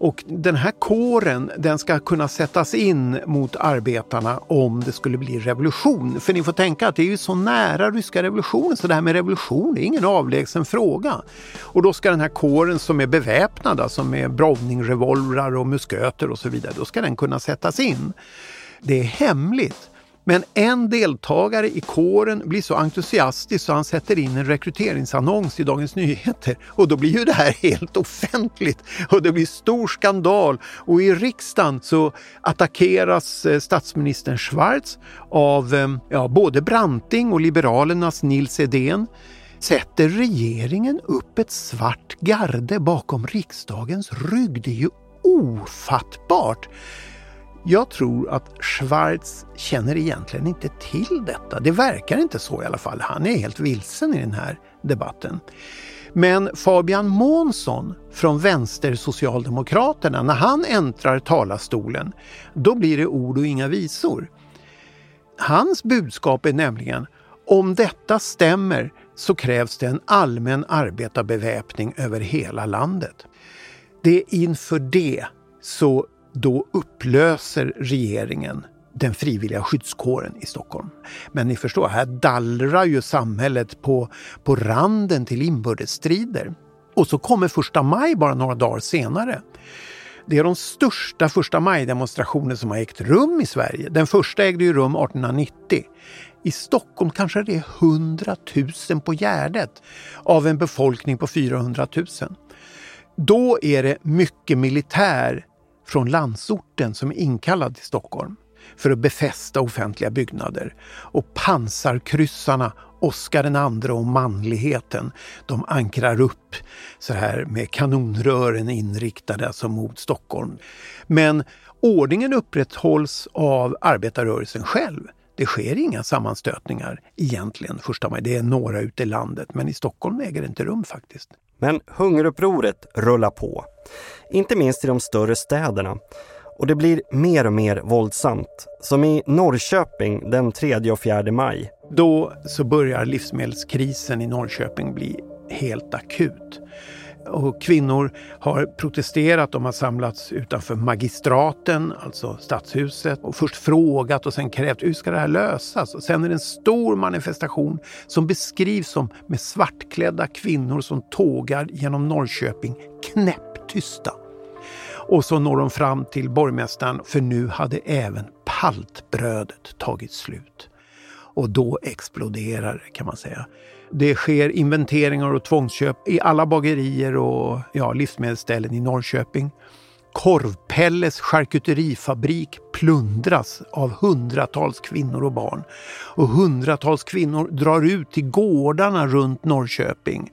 Och den här kåren den ska kunna sättas in mot arbetarna om det skulle bli revolution. För ni får tänka att det är ju så nära ryska revolutionen så det här med revolution är ingen avlägsen fråga. Och då ska den här kåren som är beväpnad, alltså med brovningrevolvrar och musköter och så vidare, då ska den kunna sättas in. Det är hemligt. Men en deltagare i kåren blir så entusiastisk så han sätter in en rekryteringsannons i Dagens Nyheter och då blir ju det här helt offentligt och det blir stor skandal och i riksdagen så attackeras eh, statsministern Schwarz av eh, ja, både Branting och Liberalernas Nils Edén sätter regeringen upp ett svart garde bakom riksdagens rygg. Det är ju ofattbart! Jag tror att Schwarz känner egentligen inte till detta. Det verkar inte så i alla fall. Han är helt vilsen i den här debatten. Men Fabian Månsson från Vänstersocialdemokraterna, när han äntrar talarstolen, då blir det ord och inga visor. Hans budskap är nämligen om detta stämmer så krävs det en allmän arbetarbeväpning över hela landet. Det är inför det så då upplöser regeringen den frivilliga skyddskåren i Stockholm. Men ni förstår, här dallrar ju samhället på, på randen till inbördesstrider. Och så kommer första maj bara några dagar senare. Det är de största första maj-demonstrationer som har ägt rum i Sverige. Den första ägde ju rum 1890. I Stockholm kanske det är 100 000 på Gärdet av en befolkning på 400 000. Då är det mycket militär från landsorten som är inkallad till Stockholm för att befästa offentliga byggnader. Och pansarkryssarna Oskar II och manligheten, de ankrar upp så här med kanonrören inriktade alltså mot Stockholm. Men ordningen upprätthålls av arbetarrörelsen själv. Det sker inga sammanstötningar egentligen första maj. Det är några ute i landet, men i Stockholm äger det inte rum faktiskt. Men hungerupproret rullar på. Inte minst i de större städerna. Och det blir mer och mer våldsamt. Som i Norrköping den 3 och 4 maj. Då så börjar livsmedelskrisen i Norrköping bli helt akut och kvinnor har protesterat. De har samlats utanför magistraten, alltså stadshuset och först frågat och sen krävt hur ska det här lösas? Och sen är det en stor manifestation som beskrivs som med svartklädda kvinnor som tågar genom Norrköping knäpptysta. Och så når de fram till borgmästaren för nu hade även paltbrödet tagit slut. Och då exploderar det kan man säga. Det sker inventeringar och tvångsköp i alla bagerier och ja, livsmedelsställen i Norrköping. Korvpelles charkuterifabrik plundras av hundratals kvinnor och barn. Och hundratals kvinnor drar ut till gårdarna runt Norrköping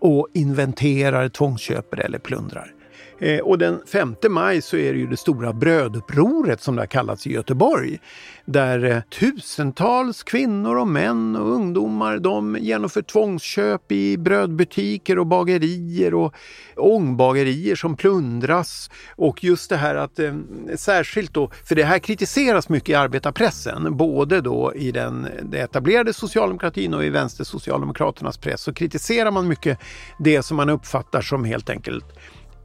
och inventerar, tvångsköper eller plundrar. Eh, och den 5 maj så är det ju det stora brödupproret som det har kallats i Göteborg. Där eh, tusentals kvinnor och män och ungdomar de genomför tvångsköp i brödbutiker och bagerier och ångbagerier som plundras. Och just det här att eh, särskilt då, för det här kritiseras mycket i arbetarpressen, både då i den, den etablerade socialdemokratin och i vänstersocialdemokraternas press så kritiserar man mycket det som man uppfattar som helt enkelt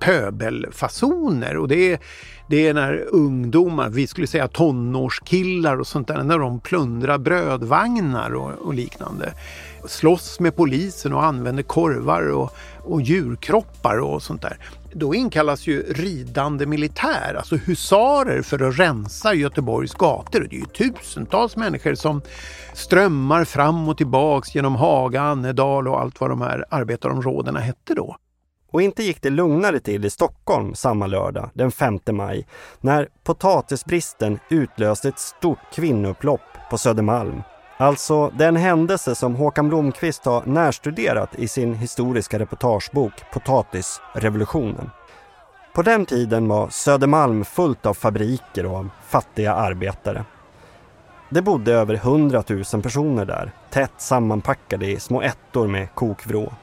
pöbelfasoner. Och det är, det är när ungdomar, vi skulle säga tonårskillar och sånt där, när de plundrar brödvagnar och, och liknande. Slåss med polisen och använder korvar och, och djurkroppar och sånt där. Då inkallas ju ridande militär, alltså husarer för att rensa Göteborgs gator. Det är ju tusentals människor som strömmar fram och tillbaks genom Haga, Annedal och allt vad de här arbetarområdena hette då. Och inte gick det lugnare till i Stockholm samma lördag, den 5 maj, när potatisbristen utlöste ett stort kvinnoupplopp på Södermalm. Alltså den händelse som Håkan Blomqvist har närstuderat i sin historiska reportagebok Potatisrevolutionen. På den tiden var Södermalm fullt av fabriker och fattiga arbetare. Det bodde över 100 000 personer där, tätt sammanpackade i små ettor med kokvrå.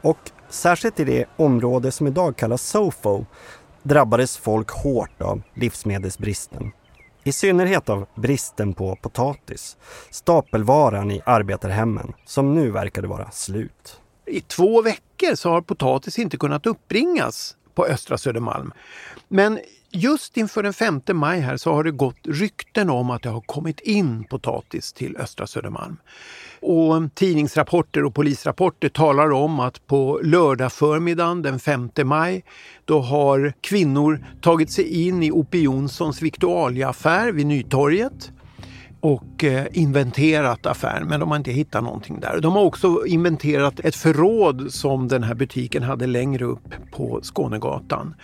Och Särskilt i det område som idag kallas SOFO drabbades folk hårt av livsmedelsbristen. I synnerhet av bristen på potatis, stapelvaran i arbetarhemmen, som nu verkade vara slut. I två veckor så har potatis inte kunnat uppbringas på östra Södermalm. Men just inför den 5 maj här så har det gått rykten om att det har kommit in potatis till östra Södermalm. Och tidningsrapporter och polisrapporter talar om att på lördag förmiddagen den 5 maj då har kvinnor tagit sig in i Ope Jonssons viktualiaaffär vid Nytorget och eh, inventerat affären men de har inte hittat någonting där. De har också inventerat ett förråd som den här butiken hade längre upp på Skånegatan.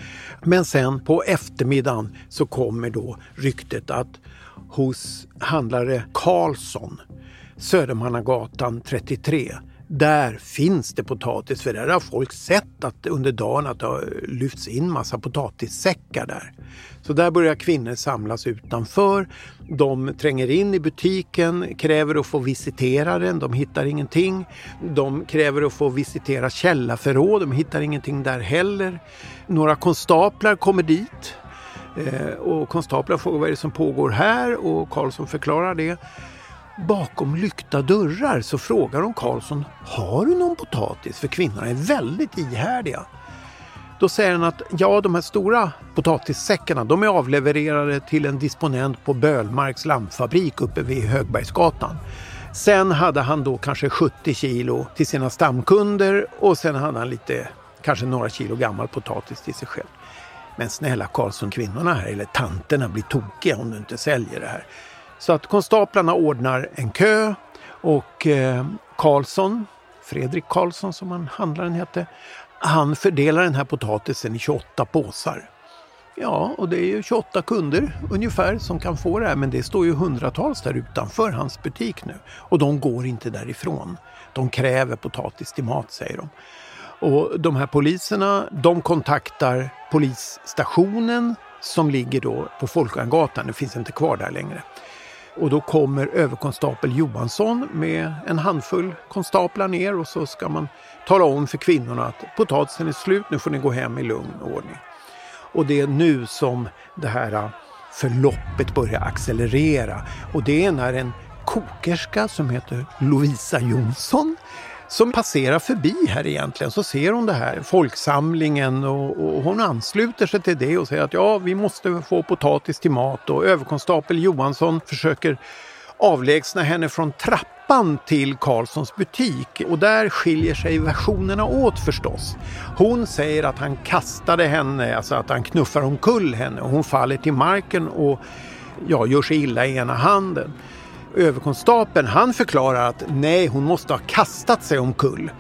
Men sen på eftermiddagen så kommer då ryktet att hos handlare Karlsson Södermannagatan 33. Där finns det potatis för där har folk sett att under dagen att det har lyfts in massa potatissäckar där. Så där börjar kvinnor samlas utanför. De tränger in i butiken, kräver att få visitera den, de hittar ingenting. De kräver att få visitera källarförråd, de hittar ingenting där heller. Några konstaplar kommer dit eh, och konstaplar frågar vad är det som pågår här och Karlsson förklarar det. Bakom lyckta dörrar så frågar de Karlsson, har du någon potatis? För kvinnorna är väldigt ihärdiga. Då säger han att ja, de här stora potatissäckarna de är avlevererade till en disponent på Bölmarks lampfabrik uppe vid Högbergsgatan. Sen hade han då kanske 70 kilo till sina stamkunder och sen hade han lite, kanske några kilo gammal potatis till sig själv. Men snälla Karlsson, kvinnorna här, eller tanterna, blir tokiga om du inte säljer det här. Så att konstaplarna ordnar en kö och eh, Karlsson, Fredrik Karlsson som han handlaren hette, han fördelar den här potatisen i 28 påsar. Ja, och det är ju 28 kunder ungefär som kan få det här men det står ju hundratals där utanför hans butik nu. Och de går inte därifrån. De kräver potatis till mat säger de. Och de här poliserna, de kontaktar polisstationen som ligger då på Folkungagatan, det finns inte kvar där längre. Och då kommer överkonstapel Johansson med en handfull konstaplar ner och så ska man tala om för kvinnorna att potatisen är slut, nu får ni gå hem i lugn ordning. Och det är nu som det här äh, förloppet börjar accelerera och det är när en kokerska som heter Lovisa Jonsson som passerar förbi här egentligen. Så ser hon det här, folksamlingen och, och hon ansluter sig till det och säger att ja, vi måste få potatis till mat och överkonstapel Johansson försöker avlägsna henne från trappan till Karlssons butik och där skiljer sig versionerna åt förstås. Hon säger att han kastade henne, alltså att han knuffar omkull henne och hon faller till marken och ja, gör sig illa i ena handen. Överkonstapeln han förklarar att nej, hon måste ha kastat sig omkull.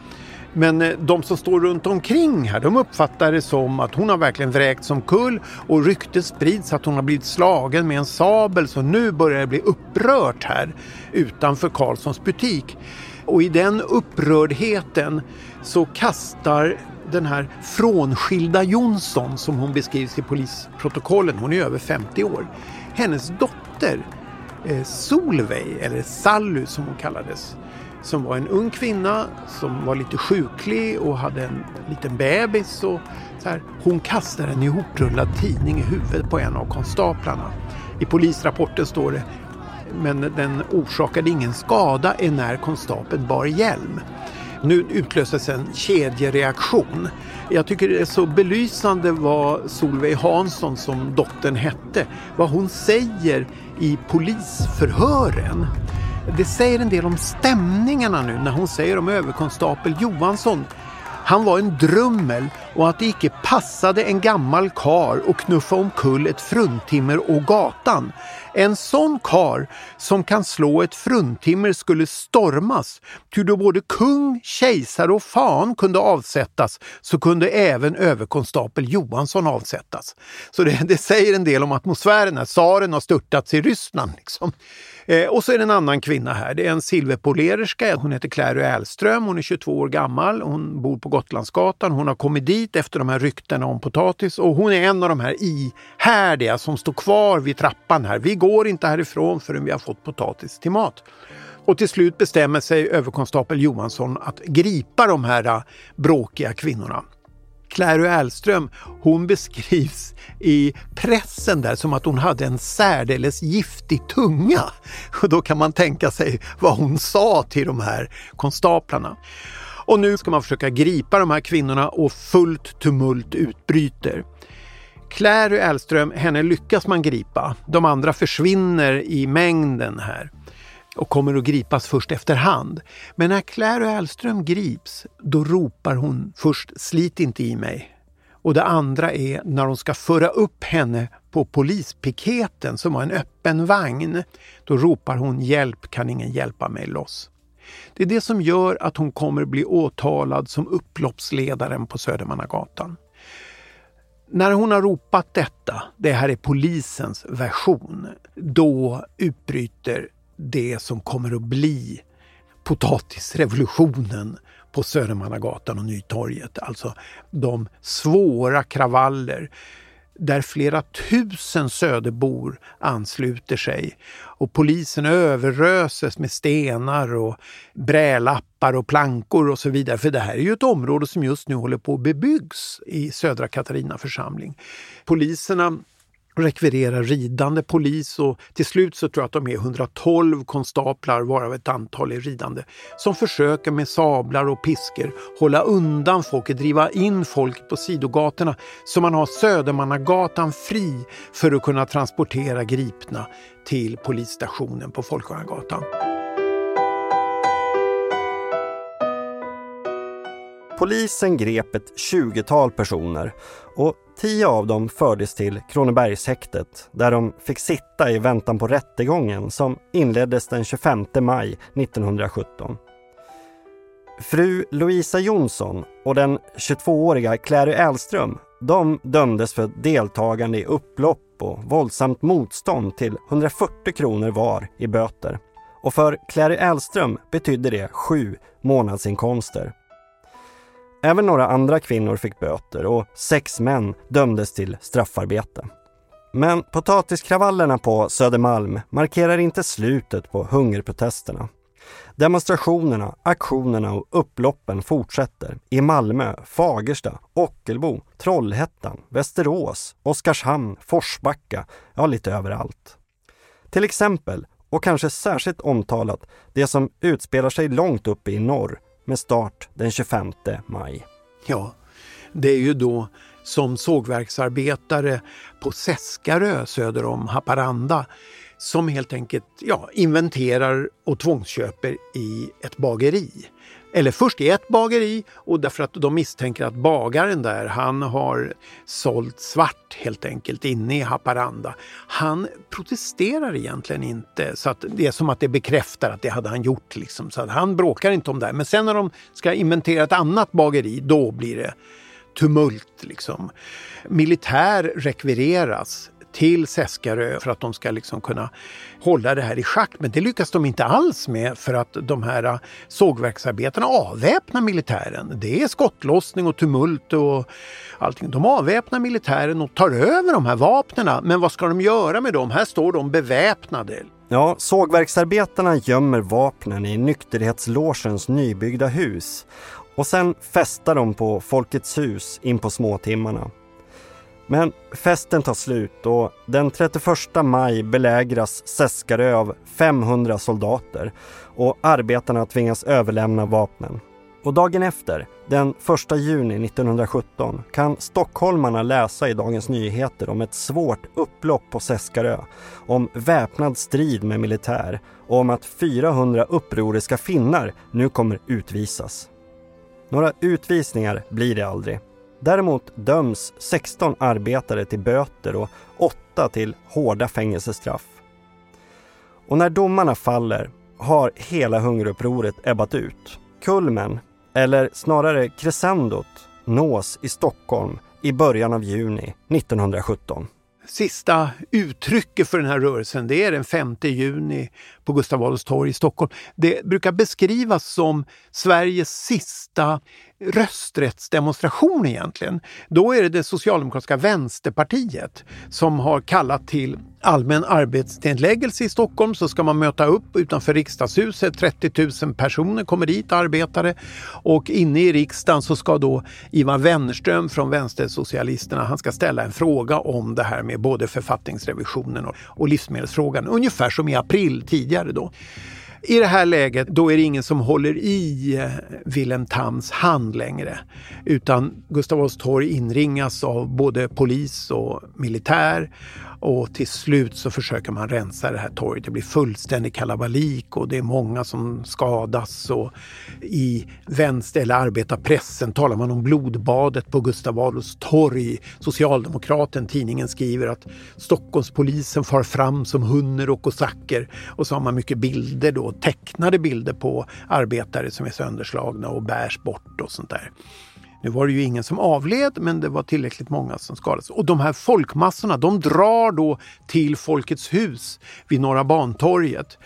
Men eh, de som står runt omkring här, de uppfattar det som att hon har verkligen vräkts omkull och ryktet sprids att hon har blivit slagen med en sabel så nu börjar det bli upprört här utanför Karlssons butik. Och i den upprördheten så kastar den här frånskilda Jonsson som hon beskrivs i polisprotokollen, hon är över 50 år, hennes dotter Eh, Solveig, eller Sally som hon kallades, som var en ung kvinna som var lite sjuklig och hade en liten bebis. Och så här. Hon kastade en ihoprullad tidning i huvudet på en av konstaplarna. I polisrapporten står det men den orsakade ingen skada när konstapeln bar hjälm. Nu utlöses en kedjereaktion. Jag tycker det är så belysande vad Solveig Hansson, som dottern hette, vad hon säger i polisförhören. Det säger en del om stämningarna nu när hon säger om överkonstapel Johansson. Han var en drummel och att det icke passade en gammal kar och knuffa omkull ett fruntimmer och gatan. En sån kar som kan slå ett fruntimmer skulle stormas, ty då både kung, kejsare och fan kunde avsättas så kunde även överkonstapel Johansson avsättas. Så det, det säger en del om atmosfären när tsaren har störtats i Ryssland. Liksom. Eh, och så är det en annan kvinna här. Det är en silverpolererska. Hon heter Clary Ählström. Hon är 22 år gammal. Hon bor på Gotlandsgatan. Hon har kommit dit efter de här ryktena om potatis och hon är en av de här ihärdiga som står kvar vid trappan här. Vid går inte härifrån förrän vi har fått potatis till mat. Och till slut bestämmer sig överkonstapel Johansson att gripa de här äh, bråkiga kvinnorna. Clary Ählström, hon beskrivs i pressen där som att hon hade en särdeles giftig tunga. Och då kan man tänka sig vad hon sa till de här konstaplarna. Och nu ska man försöka gripa de här kvinnorna och fullt tumult utbryter. Clary Elström, henne lyckas man gripa. De andra försvinner i mängden här och kommer att gripas först efterhand. Men när Clary Elström grips, då ropar hon först “slit inte i mig” och det andra är när de ska föra upp henne på polispiketen som var en öppen vagn. Då ropar hon “hjälp, kan ingen hjälpa mig loss?” Det är det som gör att hon kommer bli åtalad som upploppsledaren på Södermannagatan. När hon har ropat detta, det här är polisens version, då utbryter det som kommer att bli potatisrevolutionen på Södermannagatan och Nytorget. Alltså de svåra kravaller där flera tusen söderbor ansluter sig och polisen överröses med stenar och brälappar och plankor och så vidare. För det här är ju ett område som just nu håller på att bebyggs i Södra Katarina församling. Poliserna rekvirerar ridande polis och till slut så tror jag att de är 112 konstaplar, varav ett antal är ridande, som försöker med sablar och piskor hålla undan folk och driva in folk på sidogatorna så man har Södermannagatan fri för att kunna transportera gripna till polisstationen på Folkungagatan. Polisen grep ett 20-tal personer och tio av dem fördes till Kronobergshäktet där de fick sitta i väntan på rättegången som inleddes den 25 maj 1917. Fru Louisa Jonsson och den 22-åriga Clary Elström, de dömdes för deltagande i upplopp och våldsamt motstånd till 140 kronor var i böter. Och för Clary Elström betydde det sju månadsinkomster. Även några andra kvinnor fick böter och sex män dömdes till straffarbete. Men potatiskravallerna på Södermalm markerar inte slutet på hungerprotesterna. Demonstrationerna, aktionerna och upploppen fortsätter i Malmö, Fagersta, Ockelbo, Trollhättan, Västerås, Oskarshamn, Forsbacka, ja lite överallt. Till exempel, och kanske särskilt omtalat, det som utspelar sig långt uppe i norr, med start den 25 maj. Ja, det är ju då som sågverksarbetare på Seskarö söder om Haparanda som helt enkelt ja, inventerar och tvångsköper i ett bageri. Eller först i ett bageri och därför att de misstänker att bagaren där, han har sålt svart helt enkelt inne i Haparanda. Han protesterar egentligen inte så att det är som att det bekräftar att det hade han gjort. Liksom. Så att han bråkar inte om det. här. Men sen när de ska inventera ett annat bageri, då blir det tumult. Liksom. Militär rekvireras till Seskarö för att de ska liksom kunna hålla det här i schack. Men det lyckas de inte alls med för att de här äh, sågverksarbetarna avväpnar militären. Det är skottlossning och tumult och allting. De avväpnar militären och tar över de här vapnen. Men vad ska de göra med dem? Här står de beväpnade. Ja, sågverksarbetarna gömmer vapnen i nykterhetslogens nybyggda hus och sen festar de på Folkets hus in på småtimmarna. Men festen tar slut och den 31 maj belägras Seskarö av 500 soldater och arbetarna tvingas överlämna vapnen. Och dagen efter, den 1 juni 1917, kan stockholmarna läsa i Dagens Nyheter om ett svårt upplopp på Seskarö, om väpnad strid med militär och om att 400 upproriska finnar nu kommer utvisas. Några utvisningar blir det aldrig. Däremot döms 16 arbetare till böter och 8 till hårda fängelsestraff. Och när domarna faller har hela hungerupproret ebbat ut. Kulmen, eller snarare crescendot, nås i Stockholm i början av juni 1917 sista uttrycket för den här rörelsen det är den 5 juni på Gustav Adolfs torg i Stockholm. Det brukar beskrivas som Sveriges sista rösträttsdemonstration egentligen. Då är det det socialdemokratiska vänsterpartiet som har kallat till allmän arbetsnedläggelse i Stockholm så ska man möta upp utanför riksdagshuset. 30 000 personer kommer dit, arbetare. Och inne i riksdagen så ska då Ivar Wennerström från Vänstersocialisterna, han ska ställa en fråga om det här med både författningsrevisionen och livsmedelsfrågan. Ungefär som i april tidigare då. I det här läget då är det ingen som håller i eh, Wilhelm Tams hand längre. Utan Gustav Adolfs torg inringas av både polis och militär. Och till slut så försöker man rensa det här torget. Det blir fullständig kalabalik och det är många som skadas. Och I vänster eller arbetarpressen talar man om blodbadet på Gustav Adolfs torg. Socialdemokraten, tidningen, skriver att Stockholmspolisen far fram som hunner och kosacker. Och så har man mycket bilder då, tecknade bilder på arbetare som är sönderslagna och bärs bort och sånt där. Nu var det ju ingen som avled, men det var tillräckligt många som skadades. Och de här folkmassorna, de drar då till Folkets hus vid Norra Bantorget.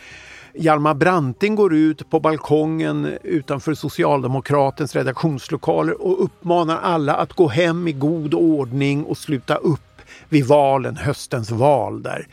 Hjalmar Branting går ut på balkongen utanför Socialdemokratens redaktionslokaler och uppmanar alla att gå hem i god ordning och sluta upp vid valen, höstens val där.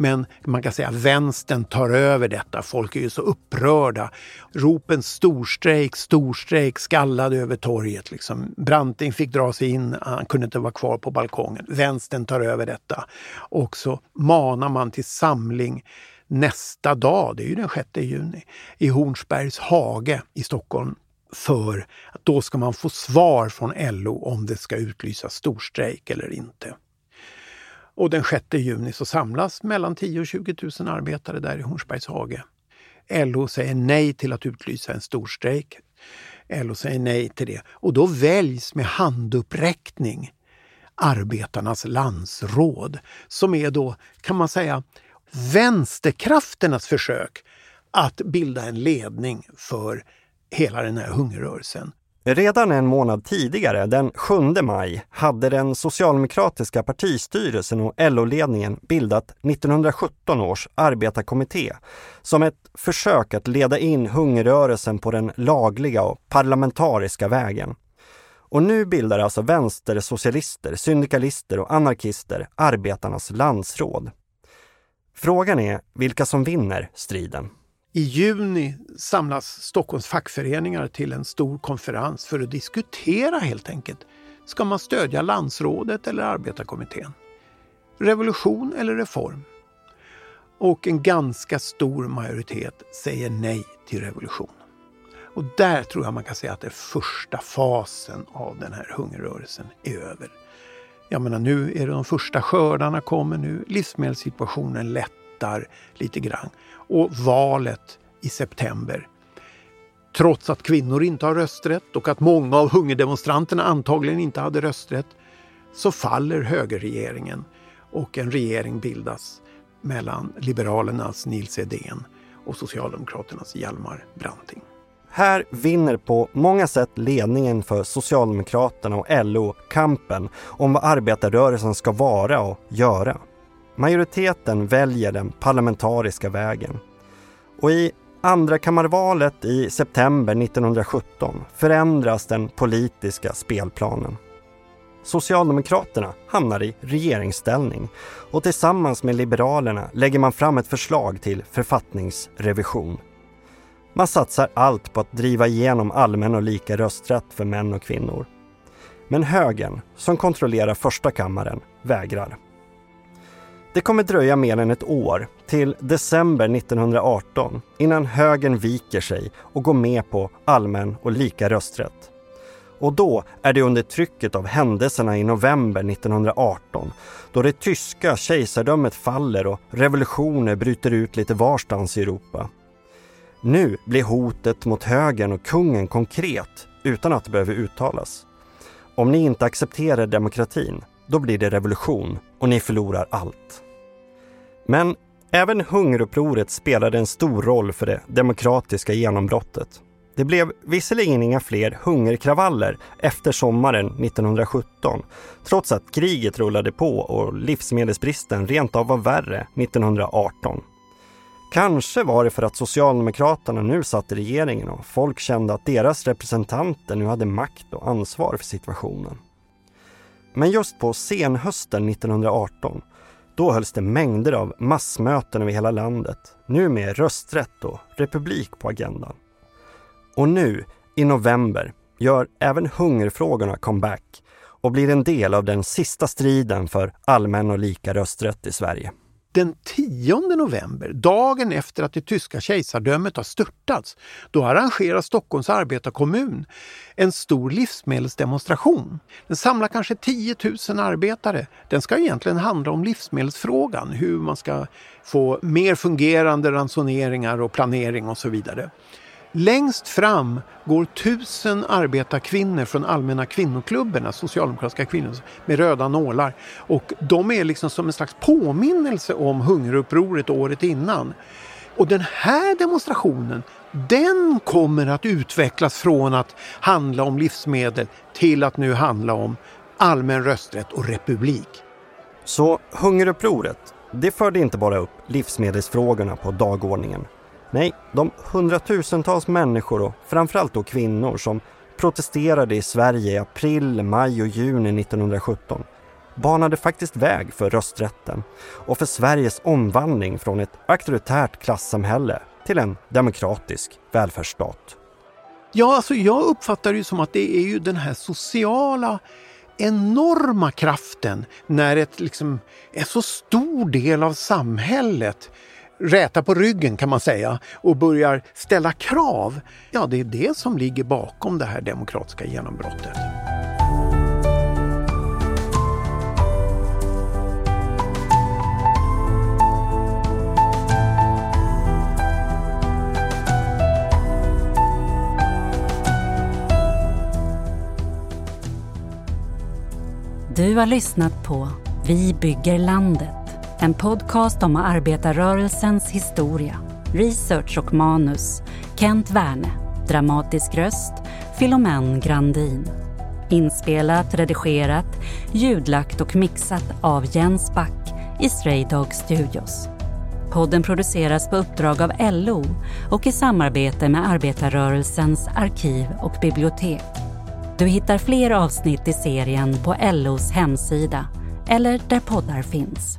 Men man kan säga att vänstern tar över detta. Folk är ju så upprörda. Ropen storstrejk, storstrejk skallade över torget. Liksom. Branting fick dra sig in, han kunde inte vara kvar på balkongen. Vänstern tar över detta. Och så manar man till samling nästa dag, det är ju den 6 juni, i Hornsbergs hage i Stockholm för att då ska man få svar från LO om det ska utlysas storstrejk eller inte. Och den 6 juni så samlas mellan 10 och 20 000 arbetare där i Hornsbergs hage. LO säger nej till att utlysa en storstrejk. LO säger nej till det och då väljs med handuppräckning arbetarnas landsråd som är då, kan man säga, vänsterkrafternas försök att bilda en ledning för hela den här hungerrörelsen. Redan en månad tidigare, den 7 maj, hade den socialdemokratiska partistyrelsen och LO-ledningen bildat 1917 års arbetarkommitté som ett försök att leda in hungerrörelsen på den lagliga och parlamentariska vägen. Och nu bildar alltså vänstersocialister, syndikalister och anarkister arbetarnas landsråd. Frågan är vilka som vinner striden. I juni samlas Stockholms fackföreningar till en stor konferens för att diskutera helt enkelt. Ska man stödja landsrådet eller arbetarkommittén? Revolution eller reform? Och en ganska stor majoritet säger nej till revolution. Och där tror jag man kan säga att den första fasen av den här hungerrörelsen är över. Jag menar nu är det de första skördarna kommer nu, livsmedelssituationen lättar lite grann. Och valet i september trots att kvinnor inte har rösträtt och att många av hungerdemonstranterna antagligen inte hade rösträtt, så faller högerregeringen och en regering bildas mellan Liberalernas Nils Edén och Socialdemokraternas Hjalmar Branting. Här vinner på många sätt ledningen för Socialdemokraterna och LO kampen om vad arbetarrörelsen ska vara och göra. Majoriteten väljer den parlamentariska vägen. Och i Andrakammarvalet i september 1917 förändras den politiska spelplanen. Socialdemokraterna hamnar i regeringsställning och tillsammans med Liberalerna lägger man fram ett förslag till författningsrevision. Man satsar allt på att driva igenom allmän och lika rösträtt för män och kvinnor. Men högern, som kontrollerar första kammaren, vägrar. Det kommer dröja mer än ett år, till december 1918, innan högern viker sig och går med på allmän och lika rösträtt. Och då är det under trycket av händelserna i november 1918 då det tyska kejsardömet faller och revolutioner bryter ut lite varstans i Europa. Nu blir hotet mot högern och kungen konkret utan att det behöver uttalas. Om ni inte accepterar demokratin, då blir det revolution och ni förlorar allt. Men även hungerupproret spelade en stor roll för det demokratiska genombrottet. Det blev visserligen inga fler hungerkravaller efter sommaren 1917, trots att kriget rullade på och livsmedelsbristen rent av var värre 1918. Kanske var det för att Socialdemokraterna nu satt i regeringen och folk kände att deras representanter nu hade makt och ansvar för situationen. Men just på senhösten 1918 då hölls det mängder av massmöten över hela landet, nu med rösträtt och republik på agendan. Och nu, i november, gör även hungerfrågorna comeback och blir en del av den sista striden för allmän och lika rösträtt i Sverige. Den 10 november, dagen efter att det tyska kejsardömet har störtats, då arrangerar Stockholms arbetarkommun en stor livsmedelsdemonstration. Den samlar kanske 10 000 arbetare. Den ska egentligen handla om livsmedelsfrågan, hur man ska få mer fungerande ransoneringar och planering och så vidare. Längst fram går tusen arbetarkvinnor från Allmänna kvinnoklubben, socialdemokratiska kvinnor, med röda nålar. Och de är liksom som en slags påminnelse om hungerupproret året innan. Och den här demonstrationen, den kommer att utvecklas från att handla om livsmedel till att nu handla om allmän rösträtt och republik. Så hungerupproret, det förde inte bara upp livsmedelsfrågorna på dagordningen Nej, de hundratusentals människor och framförallt då kvinnor som protesterade i Sverige i april, maj och juni 1917 banade faktiskt väg för rösträtten och för Sveriges omvandling från ett auktoritärt klassamhälle till en demokratisk välfärdsstat. Ja, alltså jag uppfattar det som att det är ju den här sociala enorma kraften när ett liksom, en så stor del av samhället räta på ryggen kan man säga och börjar ställa krav. Ja, det är det som ligger bakom det här demokratiska genombrottet. Du har lyssnat på Vi bygger landet en podcast om arbetarrörelsens historia. Research och manus Kent Werne. Dramatisk röst Filomen Grandin. Inspelat, redigerat, ljudlagt och mixat av Jens Back i Stray Dog Studios. Podden produceras på uppdrag av LO och i samarbete med arbetarrörelsens arkiv och bibliotek. Du hittar fler avsnitt i serien på LOs hemsida eller där poddar finns.